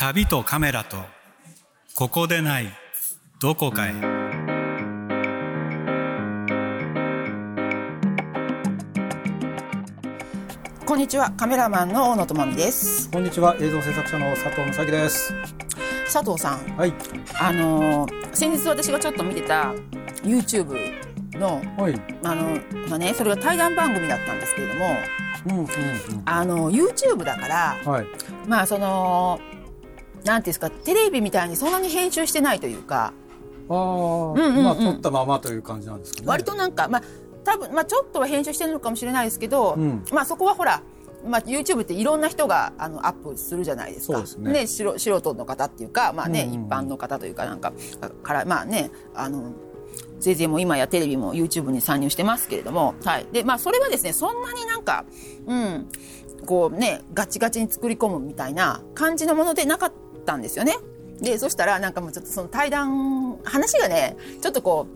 旅とカメラとここでないどこかへ。こんにちはカメラマンの大野智美です。こんにちは映像制作者の佐藤美咲です。佐藤さん。はい。あのー先日私がちょっと見てた YouTube のはい。あのまあねそれが対談番組だったんですけれどもうんうんあの YouTube だからうんはい。まあそのなんていうんですかテレビみたいにそんなに編集してないというか。ああ、うんうんうんまあ撮ったままという感じなんですかね。割となんかまあ多分まあちょっとは編集してるのかもしれないですけど、うん。まあそこはほらまあ、YouTube っていろんな人があのアップするじゃないですか。そうですね。素素人の方っていうか、まあねうんうん一般の方というかなんかからまあねあの全然もう今やテレビも YouTube に参入してますけれども、はい。でまあ、それはですねそんなになんか、うん、こうねガチガチに作り込むみたいな感じのものでなかったんですよね。でそしたらなんかもうちょっとその対談話がねちょっとこ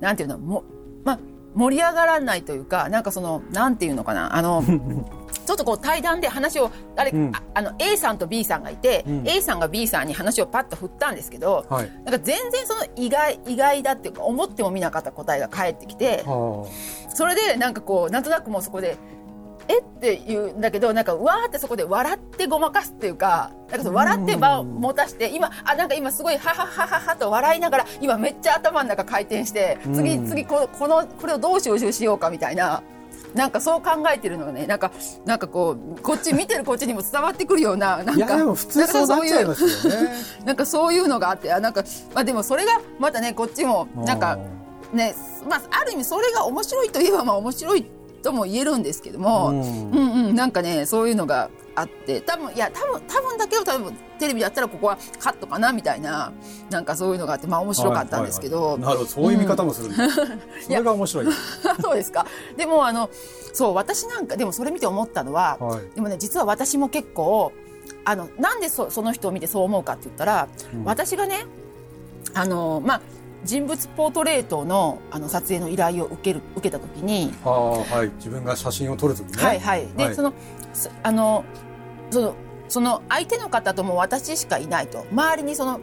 うなんていうのもまあ盛り上がらないというかなんかそのなんていうのかなあの ちょっとこう対談で話をあれ、うん。ああの A さんと B さんがいて、うん。A さんが B さんに話をパッと振ったんですけど、はい。なんか全然その意外意外だっていうか思ってもみなかった答えが返ってきてはそれでなんかこうなんとなくもうそこでえ？って言うんだけどなんかわーってそこで笑ってごまかすっていうかなんかその笑って場を持たして今あなんか今すごいはははははと笑いながら今めっちゃ頭の中回転して次うん。次ここのこれをどう収集しようかみたいな。なんかそう考えてるのがねなんかなんかこうこっち見てる こっちにも伝わってくるようななんかいやでも普通そうなっちゃいますよね。なんかそういうのがあってあなんか、まあ、でもそれがまたねこっちもなんかね、まあ、ある意味それが面白いといえばまあ面白いとも言えるんですけども、ううんん、うんなんかねそういうのがあって多分いや多分多分だけど多分テレビだったらここはカットかなみたいななんかそういうのがあってまあ面白かったんですけど、はいはいはい。なるほどそういう見方もするん。だ、それが面白い。そうですか。でもあのそう私なんかでもそれ見て思ったのは、はい。でもね実は私も結構あのなんでそその人を見てそう思うかって言ったら、うん。私がねあのまあ人物ポートレートのあの撮影の依頼を受ける受けた時に、ああはい。自分が写真を撮るときね。はいはい。で、はい。そのそあのそのその相手の方とも私しかいないと。周りにその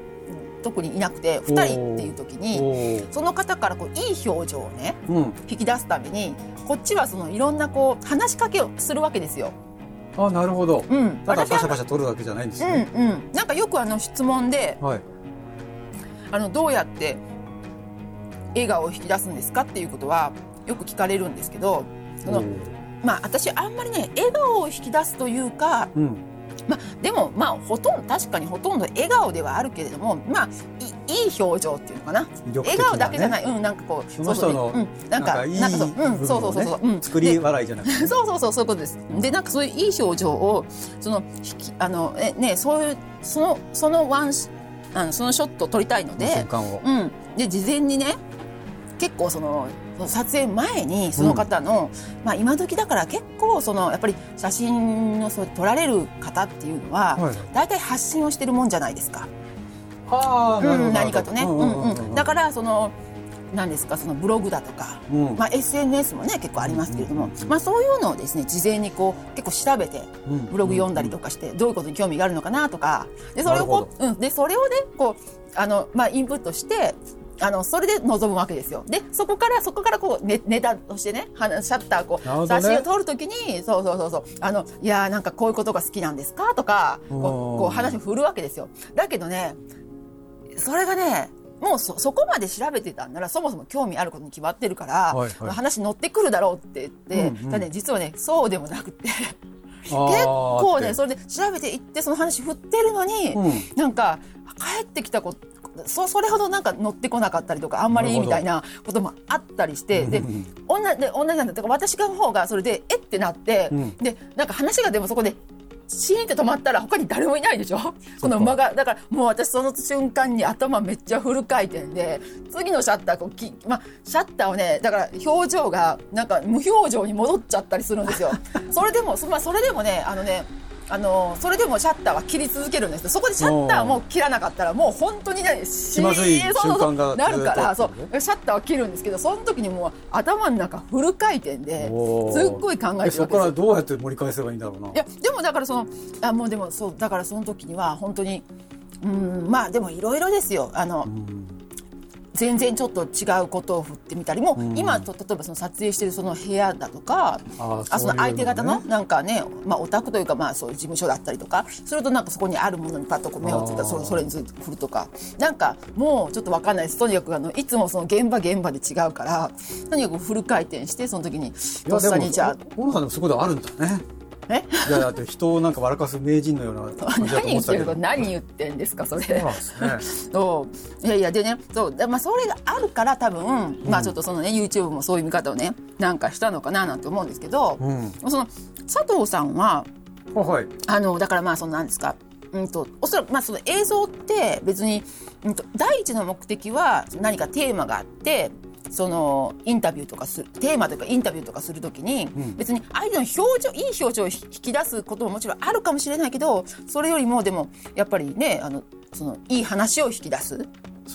特にいなくて2人っていう時にその方からこういい表情をねうん。引き出すためにこっちはそのいろんなこう話しかけをするわけですよ。あなるほど。うん、ただバシャはバシャ撮るだけじゃないんですうんね、うん、なんかよくあの質問ではい。あのどうやって笑顔を引き出すんですかっていうことはよく聞かれるんですけどそのまあ私あんまりね笑顔を引き出すというかうん。まあ、でもまあほとんど確かにほとんど笑顔ではあるけれどもまあいいい表情っていうのかな。ね。笑顔だけじゃない、うんなんかこうその人のうん、なんかなんかそううん部そうそうそうそう、ん。作り笑いじゃなくてで そうそうそうそういうことです。でなんかそういういい表情をそのあのえねそういうそのそのワンシあのそのショットを撮りたいのでうん、で事前にね結構その撮影前にその方の、まあ今時だから結構そのやっぱり写真をそう撮られる方っていうのは、はい。大体発信をしてるもんじゃないですか、ああうん、何かとね、ううんんうん。うんだからその何ですかそのブログだとか、うん。まあ、SNS もね結構ありますけれども、まあ、そういうのをですね事前にこう結構調べてうんブログ読んだりとかしてどういうことに興味があるのかなとかでそれをこう、うん、でそれをねこうあの、まあ、インプットしてあのそれで臨むわけですよ。でそこからそこからこうネネタとしてねはシャッターこう、写真を撮るときにそうそうそうそう。あのいやーなんかこういうことが好きなんですか？とかこううんこう話を振るわけですよ。だけどねそれがねもうそそこまで調べてたんならそもそも興味あることに決まってるから、はいはい。話乗ってくるだろうって言って、うんうん。ただね実はねそうでもなくて。結構ねそれで調べていってその話振ってるのに、うん。なんか帰ってきたことそそれほどなんか乗ってこなかったりとかあんまりみたいなこともあったりしてでうん同じで同じなんだだから私がの方がそれでえってなって、うん。でなんか話がでもそこでシーンって止まったら他に誰もいないでしょ？この間がだからもう私その瞬間に頭めっちゃフル回転で次のシャッターこうき、まあ、シャッターをねだから表情がなんか無表情に戻っちゃったりするんですよ。それでもそ,、まあ、それでもねあのねあのそれでもシャッターは切り続けるんです。よそこでシャッターも切らなかったらもう本当にね気まずい瞬間がなるからそうシャッターは切るんですけどその時にもう頭の中フル回転ですっごい考えてそこからどうやって盛り返せばいいんだろうな？いやでもだからそのあもうでもそうだからその時には本当にうんまあでもいろいろですよ。あの、全然ちょっと違うことを振ってみたりも、今と例えばその撮影してるその部屋だとかあその相手方のなんかね、まあ、オタクというかまあそういう事務所だったりとかするとなんかそこにあるものにパッとこう目をついたそれそれにずっと振るとか。なんかもうちょっと分かんないです。とにかくあのいつもその現場現場で違うからとにかくフル回転してその時にいとっさにじゃあ大野さんでもそこであるんだねえいやだって人をなんか笑かす名人のような感じだと何言ってるか思ってたけど何言ってんですかそれ。そうなんですね。そう。いやいやでねそう。でまあそれがあるから多分、まあちょっとそのね YouTube もそういう見方をねなんかしたのかななんて思うんですけど、うん。その佐藤さんはあはい。あのだからまあそのなんですかうんとおそらくまあその映像って別に、うん、と第一の目的は何かテーマがあってそのインタビューとかするテーマというかインタビューとかするときに、別に相手の表情いい表情を引き出すことももちろんあるかもしれないけどそれよりもでもやっぱりねあのそのいい話を引き出す。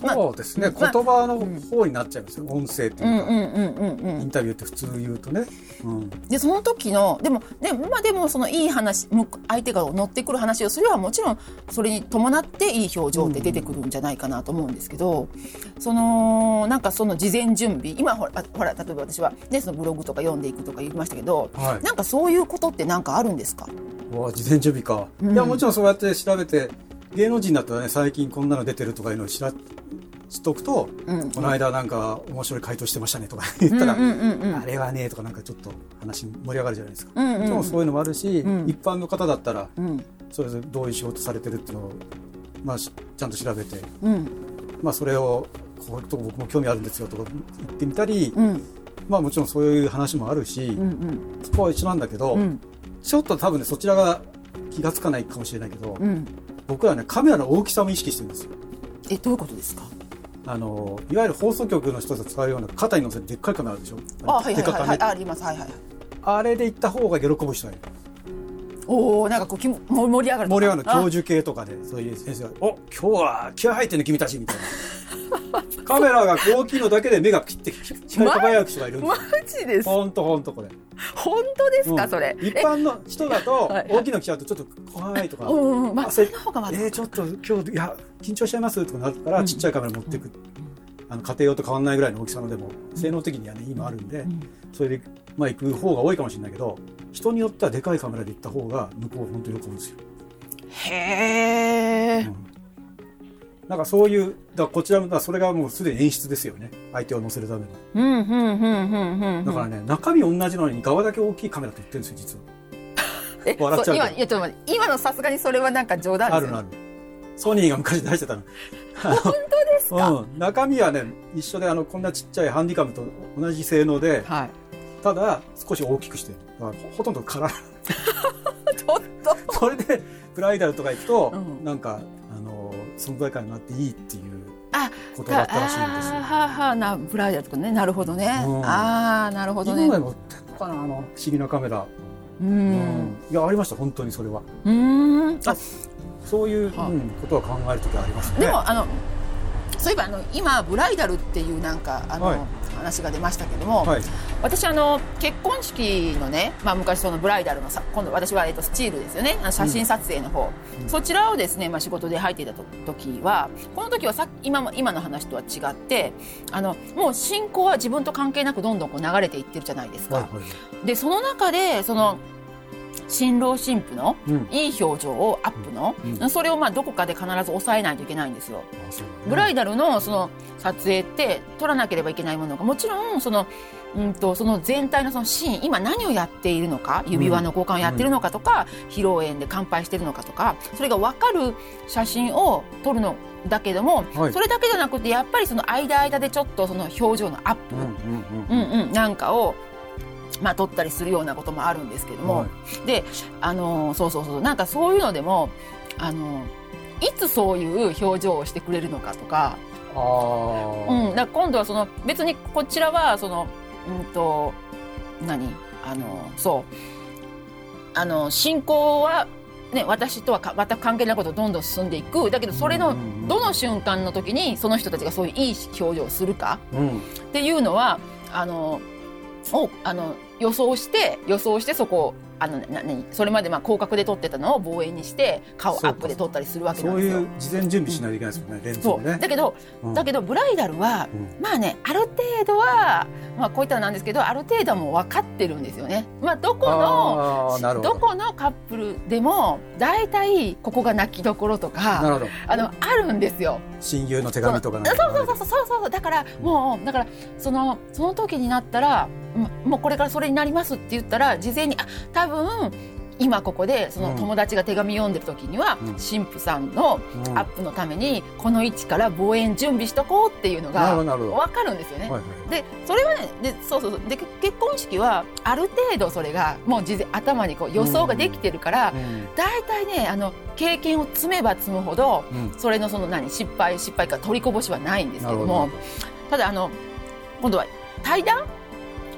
まあそうですね、まあ言葉の方になっちゃいますよ、音声っていうか、うんうんうんうんうん。インタビューって普通言うとね、うん、でその時のでもで,、まあ、でもそのいい話相手が乗ってくる話をすればもちろんそれに伴っていい表情って出てくるんじゃないかなと思うんですけど、そのなんかその事前準備今ほらあほら例えば私は、ね、そのブログとか読んでいくとか言いましたけど、はい。なんかそういうことってなんかあるんですか？うわ事前準備か、うん。いやもちろんそうやって調べて芸能人だったらね最近こんなの出てるとかいうのを知ら知っとくと、うん。この間なんか面白い回答してましたねとか言ったら、うんうん。うんうんあれはねとかなんかちょっと話盛り上がるじゃないですか、うんうんうん。もそういうのもあるし、ん。一般の方だったらうん。それぞれどういう仕事されてるっていうのを、まあ、しちゃんと調べて、うん。まあ、それをこういうとこ僕も興味あるんですよとか言ってみたり、うん。まあもちろんそういう話もあるし、うんうん。そこは一緒なんだけど、うん。ちょっと多分ねそちらが気がつかないかもしれないけど、うん僕はねカメラの大きさも意識してるんですよ。えどういうことですか？あのいわゆる放送局の人が使うような肩に乗せてでっかいカメラあるでしょ？あはいはいはい、はい、あります。はいはいあれで行った方が喜ぶ人がいる。おおなんかこうきも盛り上がる盛り上がる教あ授系とかでそういう先生が「お今日は気合入ってんね君たち」みたいな。カメラが大きいのだけで目がピッて光り輝く人がいるんですマよジです。ほんとほんとこれ 本当ですか、うん。それ。一般の人だと大きい。の来ちゃうとちょっと怖いとか。うんうんうん。まあそ方がまだ。えー、ちょっと今日いや緊張しちゃいますとかなるから、ちっちゃいカメラ持っていく、あの家庭用と変わらないぐらいの大きさのでも性能的にはね今あるんで、それでまあ行く方が多いかもしれないけど人によってはでかいカメラで行った方が向こうは本当に喜ぶんですよ、へえ、なんかそういうだこちらもそれがもうすでに演出ですよね。相手を乗せるための。うんうんうんうんうんだからね、中身同じのに側だけ大きいカメラって言ってるんですよ実は。え笑っちゃう今いやちょっと待って今のさすがにそれはなんか冗談ですよ。あるのある。ソニーが昔出してたの。本当ですか、うん、中身はね一緒であのこんなちっちゃいハンディカムと同じ性能ではい。ただ少し大きくしてる。だからほほとんどから ちょっと。それでブライダルとか行くと、うん。なんか存在感があっていいっていうあことだったらしいんですよ。はあはあなブライダルとかねなるほどね、うんああなるほど今ねまで持ってんのかなあの不思議なカメラ、ううんいやありました本当にそれはうーんあそういう、はあうん、ことは考える時はありますねでもあのそういえばあの今ブライダルっていうなんかあの、はい話が出ましたけども、はい私あの結婚式のね、まあ、昔そのブライダルのさ今度私は、えっと、スチールですよね。写真撮影の方、そちらをですね、まあ、仕事で入っていたと時はこの時はさ今も今の話とは違ってあのもう進行は自分と関係なくどんどんこう流れていってるじゃないですか。はいはい。でその中でその新郎新婦のうん。いい表情をアップの、うん。それをまあどこかで必ず抑えないといけないんですよ。ブライダルのその撮影って撮らなければいけないものがもちろんその,、うん、とその全体のそのシーン今何をやっているのか指輪の交換をやってるのかとか、披露宴で乾杯してるのかとかそれが分かる写真を撮るのだけども、はい。それだけじゃなくてやっぱりその間間でちょっとその表情のアップ、うんうんううん。んうん、なんかを、まあ、撮ったりするようなこともあるんですけども、はい。であのそうそうそう。なんかそういうのでもあのいつそういう表情をしてくれるのかとか,、ああ、うん、だ今度はその別にこちらはそのうんと何？あのそう。あの進行はね、私とはか全く関係ないことをどんどん進んでいく。だけどそれのどの瞬間の時にその人たちがそういういい表情をするかうん。っていうのはあのをあの予想して予想してそこをあのな何それまでまあ広角で撮ってたのを望遠にして顔アップで撮ったりするわけなそうんですよいう。事前準備しないといけないですもんね、レンズそうもね。だけど、うんだけどブライダルは、うんまあねある程度は、まあ、こういったのなんですけどある程度はもう分かってるんですよね。まあ、どこのど。どこのカップルでも大体ここが泣きどころとなか。あのあるんですよ。親友の手紙とかなんそうかそうそうそうそうそうだからもうだからそのその時になったらももうこれからそれになりますって言ったら事前にあ多分今ここでそのうん。友達が手紙読んでる時には、うん。神父さんのうん。アップのためにこの位置から望遠準備しとこうっていうのが。分かるんですよね。でそれはねでそうそうそう。でけ結婚式はある程度それがもう事前頭にこう予想ができてるから、うん。大体ねあの経験を積めば積むほどうん。それのその何失敗失敗か取りこぼしはないんですけどもただあの今度は対談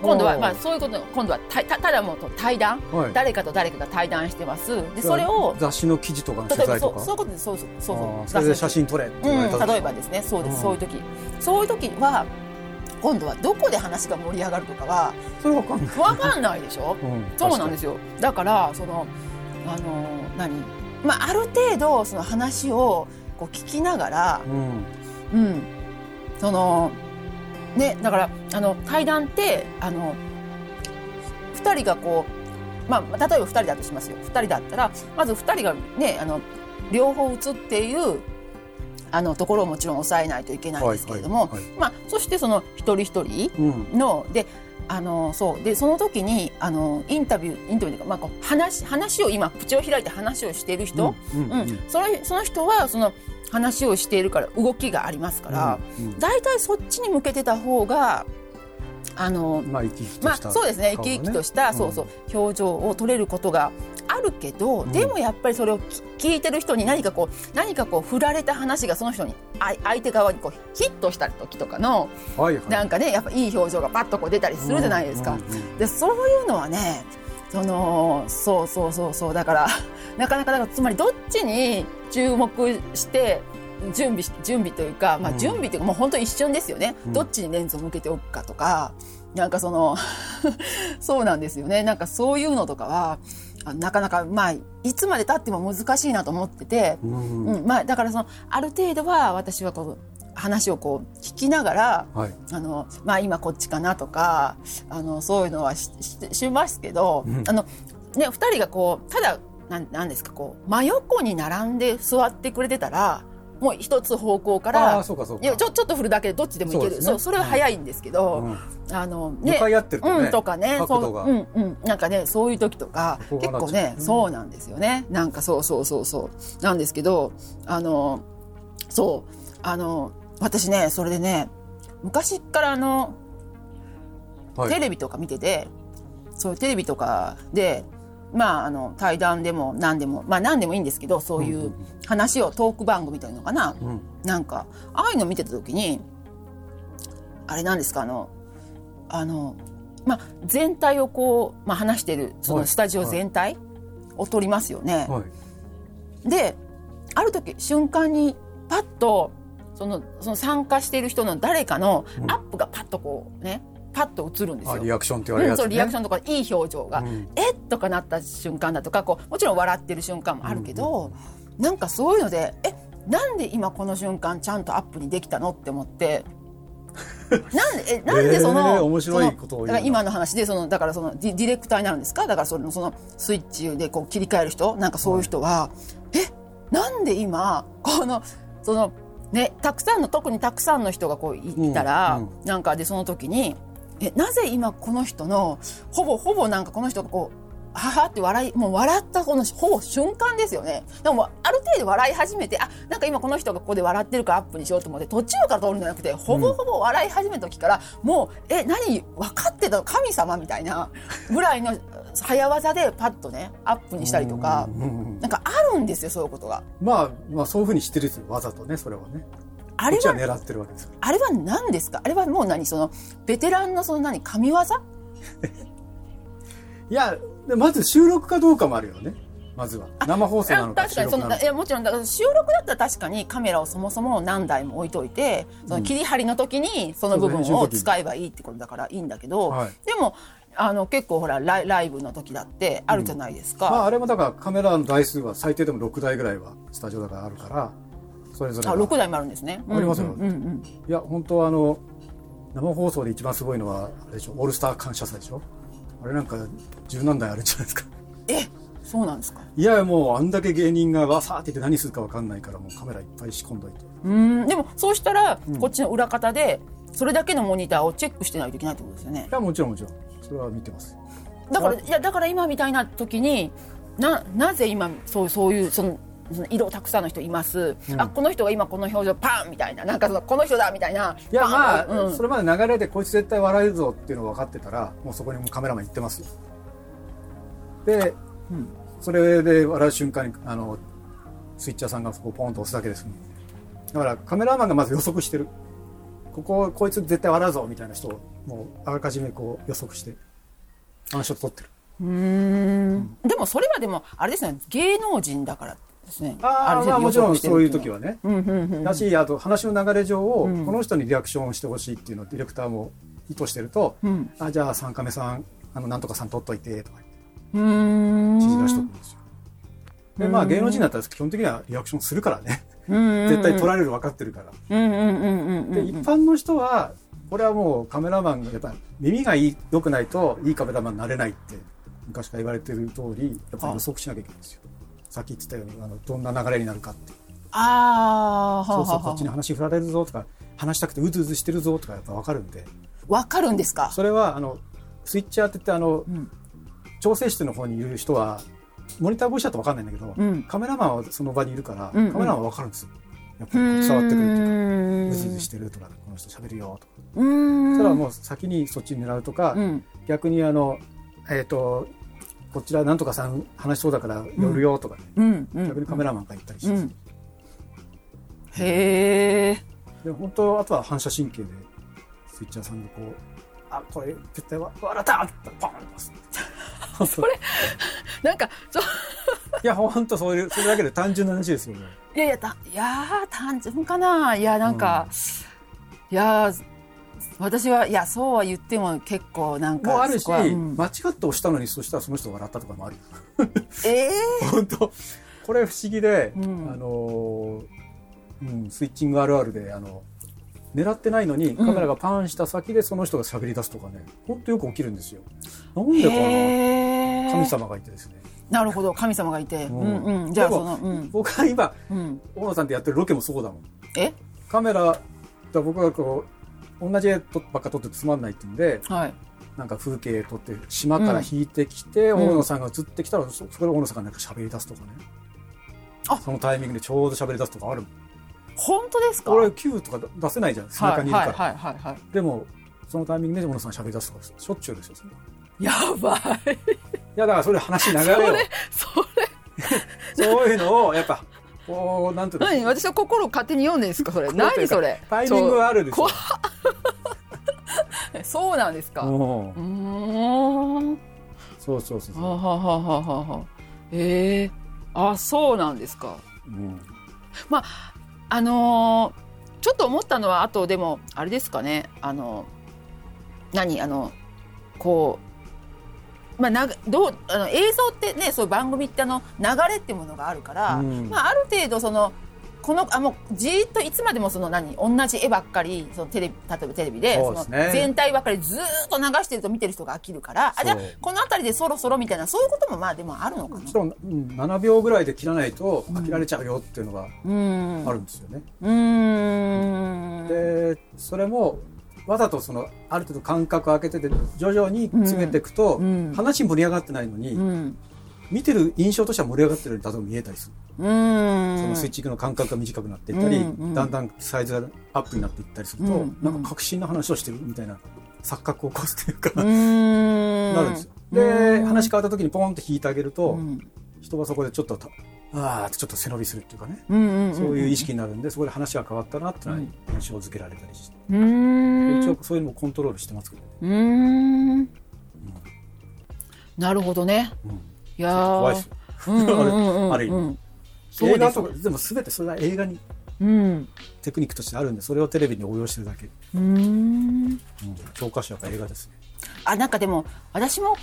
今度はまあそういうこと今度はたたただもう対談。はい。誰かと誰かが対談してます。でそれを雑誌の記事とかの取材とか？そういうことです。そうそうそう。あそうーそれで写真撮れって言われたうん、時例えばですね。そうです、うん。そういう時。そういう時は今度はどこで話が盛り上がるとかはそれわかんない。分かんないでしょ？うんそうなんですよ。だからそのあの何？まあある程度その話をこう聞きながらうん。うん。そのねだからあの対談ってあの2人がこうまあ例えば2人だとしますよ。2人だったらまず2人がねあの両方映っているあのところをもちろん抑えないといけないんですけれども、はいはいはい。まあ、そしてその一人一人うん。のであのそう。でその時にあのインタビューインタビューというか、まあ、こう話話を今口を開いて話をしている人、うんうんそのその人はその話をしているから動きがありますから、うん大体そっちに向けてた方があのまあ生き生きとまあしたそうですね生き生きとした、うん。そうそう表情を取れることがあるけど、ん。でもやっぱりそれをき聞いてる人に何かこう何かこう振られた話がその人にあ相手側にこうヒットした時とかのはいはい。なんかねやっぱいい表情がパッとこう出たりするじゃないですか。うんうんうん。でそういうのはねそのそうそうそうそうだからなかなかだからつまりどっちに注目して準備し準備というか、まあ、うん。準備というかもう本当一瞬ですよね、うん。どっちにレンズを向けておくかとかなんかその そうなんですよね。なんかそういうのとかはあなかなかまあいつまでたっても難しいなと思ってて、うん。うん。まあ、だからそのある程度は私はこう話をこう聞きながらはい。あのまあ、今こっちかなとかあのそういうのはしししますけど、うん。あのね、2人がこうただなんなんですかこう真横に並んで座ってくれてたらもう一つ方向かあらあそうかそうか。いやちょちょっと振るだけでどっちでもいける。そうね。それは早いんですけど、うん。あの向かい合ってるとねうん、とかねそううんうん。なんかねそういう時とか結構がなっちゃう。ね、そうなんですよね。なんかそうそうそうそう。なんですけどあのそうあの私ねそれでね昔からあのはい。テレビとか見てて、そうテレビとかで、まあ、あの、対談でも何でも、まあ何でもいいんですけど、そういうんうんううん。話を、トーク番組みたいなのかな。うん。なんか、ああいうの見てた時に、あれなんですか、あの、あの、まあ、全体をこう、まあ話してる、そはい。のスタジオ全体を撮りますよね。はい。で、ある時、瞬間に、パッと、その、その参加している人の誰かのうん。アップがパッとこうね、パッと映るんですよ。あリアクションって言われるうん、やつね。そうリアクションとかいい表情が、うん。えっとかなった瞬間だとかこうもちろん笑ってる瞬間もあるけど、なんかそういうのでえなんで今この瞬間ちゃんとアップにできたのって思って。なんでえなんでその、えー面白いの？だから今の話でそのだからそのディディレクターになるんですか？だからそのそのスイッチでこう切り替える人？なんかそういう人は、えなんで今このそのねたくさんの特にたくさんの人がこういいたら、うんうん。なんかでその時にえなぜ今この人のほぼほぼなんかこの人がこうははって笑いもう笑ったこのほぼ瞬間ですよね。でもある程度笑い始めてあなんか今この人がここで笑ってるからアップにしようと思って途中から撮るんじゃなくてほぼほぼ笑い始めた時から、もうえ何分かってたの？神様みたいなぐらいの早技でパッとねアップにしたりとかうんうんうんなんかあるんですよそういうことが。まあまあそういうふうにしてるんですよわざとねそれはね。こあれは狙ってるわけですあれは何ですか？あれはもう何？そのベテランのその何神業？いやでまず収録かどうかもあるよね。まずは。生放送なのかあ確かにそのいやもちろんだから収録だったら確かにカメラをそもそも何台も置いといてその切り張りの時にその部分を使えばいいってことだからいいんだけど、はい。でもあの結構ほらライライブの時だってあるじゃないですか、まああれもだからカメラの台数は最低でも6台ぐらいはスタジオだからあるからそれぞれあが6台もあるんですね。ありますよ。うんうんうん。いや本当はあの生放送で一番すごいのはあれでしょ。オールスター感謝祭でしょ。あれなんか十何台あるんじゃないですか。えそうなんですか。いやもうあんだけ芸人がわさーって言って何するか分かんないからもうカメラいっぱい仕込んどいて。うんでもそうしたら、こっちの裏方でそれだけのモニターをチェックしてないといけないってことですよね。いやもちろんもちろん。それは見てます。だからいやだから今みたいな時にななぜ今そうそういうその色たくさんの人います、あこの人が今この表情パンみたいな。なんかそのこの人だみたいな。いやまあ、うん。それまで流れでこいつ絶対笑えるぞっていうのが分かってたらもうそこにもうカメラマン行ってますよ。で、それで笑う瞬間にあのスイッチャーさんがそこをポンと押すだけですだからカメラマンがまず予測してる。こここいつ絶対笑うぞみたいな人をもうあらかじめこう予測してあの人撮ってる。でもそれはでもあれですね。芸能人だからですね。ああもちろんそういう時はね、だしあと話の流れ上を、この人にリアクションをしてほしいっていうのをディレクターも意図してると、あじゃあ三カメさんあのなんとかさん撮っといてとかうーん。指示出しとくんですよ。でまあ芸能人だったら基本的にはリアクションするからね。絶対撮られる分かってるから。うんうんうんうんうんで一般の人はこれはもうカメラマンがやっぱ耳がいい良くないといいカメラマンになれないって昔から言われてる通りやっぱり予測しなきゃいけないんですよさっき言ってたようにあのどんな流れになるかって。ああそうそうこはっちに話振られるぞとか話したくてうずうずしてるぞとかやっぱ分かるんで。わかるんですか？それはあのスイッチャーって言ってあの、ん。調整室の方にいる人はモニター越しだと分かんないんだけど、うん。カメラマンはその場にいるから、うんうん。カメラマンは分かるんですよ。やっぱり伝わってくるっていうかうずうずしてるとかこの人喋るよとか。それはもう先にそっちに狙うとか、うん。逆にあのえっ、とこちらなんとかさん話しそうだから寄るよとかね、うんうん。逆にカメラマンが言ったりして、うん。へえ。で本当あとは反射神経でスイッチャーさんがこう「あこれ絶対わ笑った!」って言ったらパーンって押す。それなんかそう いや本当そういうそれだけで単純な話ですよね。いやいやたいやー単純かな。いやなんか、いやー私はいやそうは言っても結構なんかもうあるし、うん。間違って押したのにそしたらその人が笑ったとかもある。よ。え え本当。これ不思議で、うん。あのーうんスイッチングあるあるであの狙ってないのにカメラがパンした先でその人が喋り出すとかね本当よく起きるんですよ。なんでかな？神様がいてですね。なるほど。神様がいて、ううんんうん、じゃあそのうん。僕は今うん。大野さんってやってるロケもそうだもん。え？カメラだ僕がこう同じ絵とばっか撮っててつまんないって言うんではい。なんか風景撮って島から引いてきて、うん。大野さんが映ってきたらそそこで大野さんがなんか喋り出すとかね。あ。そのタイミングでちょうど喋り出すとかある。本当ですか？これ Q とか出せないじゃん。背中にいるから、はいはいはいはい。はいでもそのタイミングで大野さんが喋り出すとかしょっちゅうですよやばい。やだからそれ話流れよ。それそういうのをやっぱこうなんていうの？何？私の心を勝手に読んでんですかそれ。何それ？タイミングはあるでしょそうなんですか。ううん。そうそうそうそう、はははははは。ええあそうなんですか。うん。あのーちょっと思ったのはあとでもあれですかね。あの何？あのこうまあながどうあの映像ってねそういう番組ってあの流れってものがあるから、うん。まあ、ある程度そのこのあもうじーっといつまでもその何同じ絵ばっかりそのテレビ例えばテレビでその全体ばっかりずーっと流してると見てる人が飽きるからあじゃあそう。この辺りでそろそろみたいなそういうこともまあでもあるのかな。もち。ろん、うん、7秒ぐらいで切らないと飽きられちゃうよっていうのがうん。あるんですよね。うーん。でそれもわざとそのある程度間隔空けてて徐々に詰めていくと、うん。話盛り上がってないのに、うん見てる印象としては盛り上がってるように例えば見えたりする、うん。そのスイッチングの間隔が短くなっていったり、うんうんだんだんサイズがアップになっていったりすると、うんなんか確信の話をしてるみたいな錯覚を起こすというか、なるんですよ。で、うん。話変わった時にポンって引いてあげると、うん。人はそこでちょっとたあーってちょっと背伸びするっていうかね、うんうんんそういう意識になるんでそこで話が変わったなっていうのは印象付けられたりして、うーん一応そういうのもコントロールしてますけどね、うーん。なるほどね。うんいやー。怖いです。よある意味。映画とか、でも全てそれは映画にうん。テクニックとしてあるんで、それをテレビに応用してるだけ。うーん。うん、教科書はやっぱ映画ですね。あなんかでも私も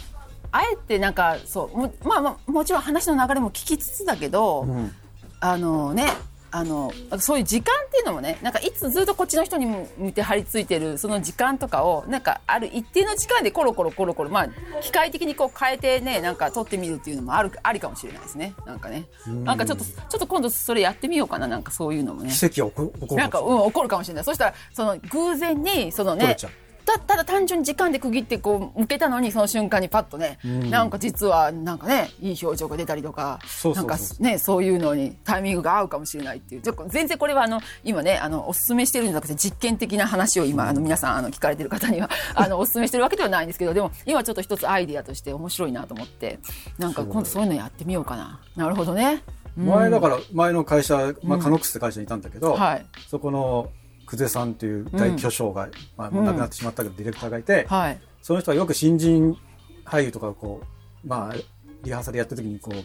あえてなんかそうもまあまあもちろん話の流れも聞きつつだけど、うん。あのねあのそういう時間っていうのもねなんかいつずっとこっちの人に向いて張り付いてるその時間とかをなんかある一定の時間でコロコロコロコロまあ機械的にこう変えてねなんか撮ってみるっていうのもあるありかもしれないですね。なんかね。なんかちょっとちょっと今度それやってみようかな。なんかそういうのもね。奇跡が起こるなんか、うん、起こるかもしれない。そしたら、その偶然に、そのねたただ単純に時間で区切ってこう向けたのにその瞬間にパッとね、なんか実はなんかねいい表情が出たりとかなんかねそういうのにタイミングが合うかもしれないっていう。ちょっと全然これはあの今ねあのおすすめしてるんじゃなくて実験的な話を今あの皆さんあの聞かれてる方には あのおすすめしてるわけではないんですけどでも今ちょっと一つアイディアとして面白いなと思ってなんか今度そういうのやってみようかな。なるほどね。前だから前の会社、まあ、カノックスって会社にいたんだけど、はい。そこの久世さんという大巨匠が、まあ、亡くなってしまったけど、ディレクターがいて、はいその人はよく新人俳優とかをこう、まあ、リハーサルやった時にこう、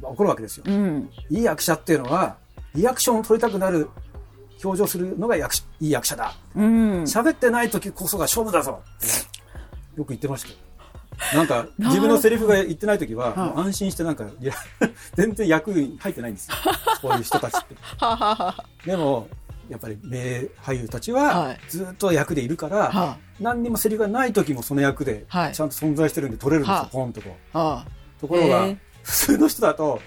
まあ怒るわけですよ。うんいい役者っていうのは、リアクションを取りたくなる表情するのが役者いい役者だ。うん喋ってない時こそが勝負だぞって よく言ってましたよ。なんか、自分のセリフが言ってない時は、もう安心してなんか、いや、全然役に入ってないんですよ。こういう人たちって。でも、やっぱり名俳優たちははい。ずっと役でいるから、は何にもセリフがない時もその役でちはい。ゃんと存在してるんで取れるんですよ、はポンとこう。あところが、普通の人だと、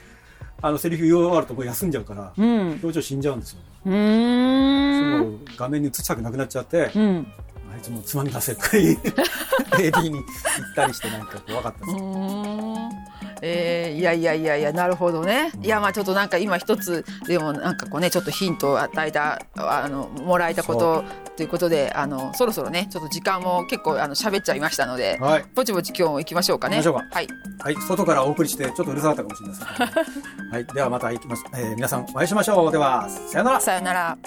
あのセリフ言い終わるともう休んじゃうから、うん。表情死んじゃうんですよ。うーん。もう画面に映したくなくなっちゃって、うん。あいつもつまみ出せとか AD に言ったりしてなんか怖かったですえーいやいやいやいやなるほどね、いやまあちょっとなんか今一つでもなんかこうねちょっとヒントを与えたあのもらえたことということであのそろそろねちょっと時間も結構あの喋っちゃいましたので、はい。ぼちぼち今日も行きましょうかね。行きましょうか。はい。はい、外からお送りしてちょっとうるさかったかもしれないですけど。はい、ではまた行きます。えー皆さんお会いしましょう。では、さよなら。さよなら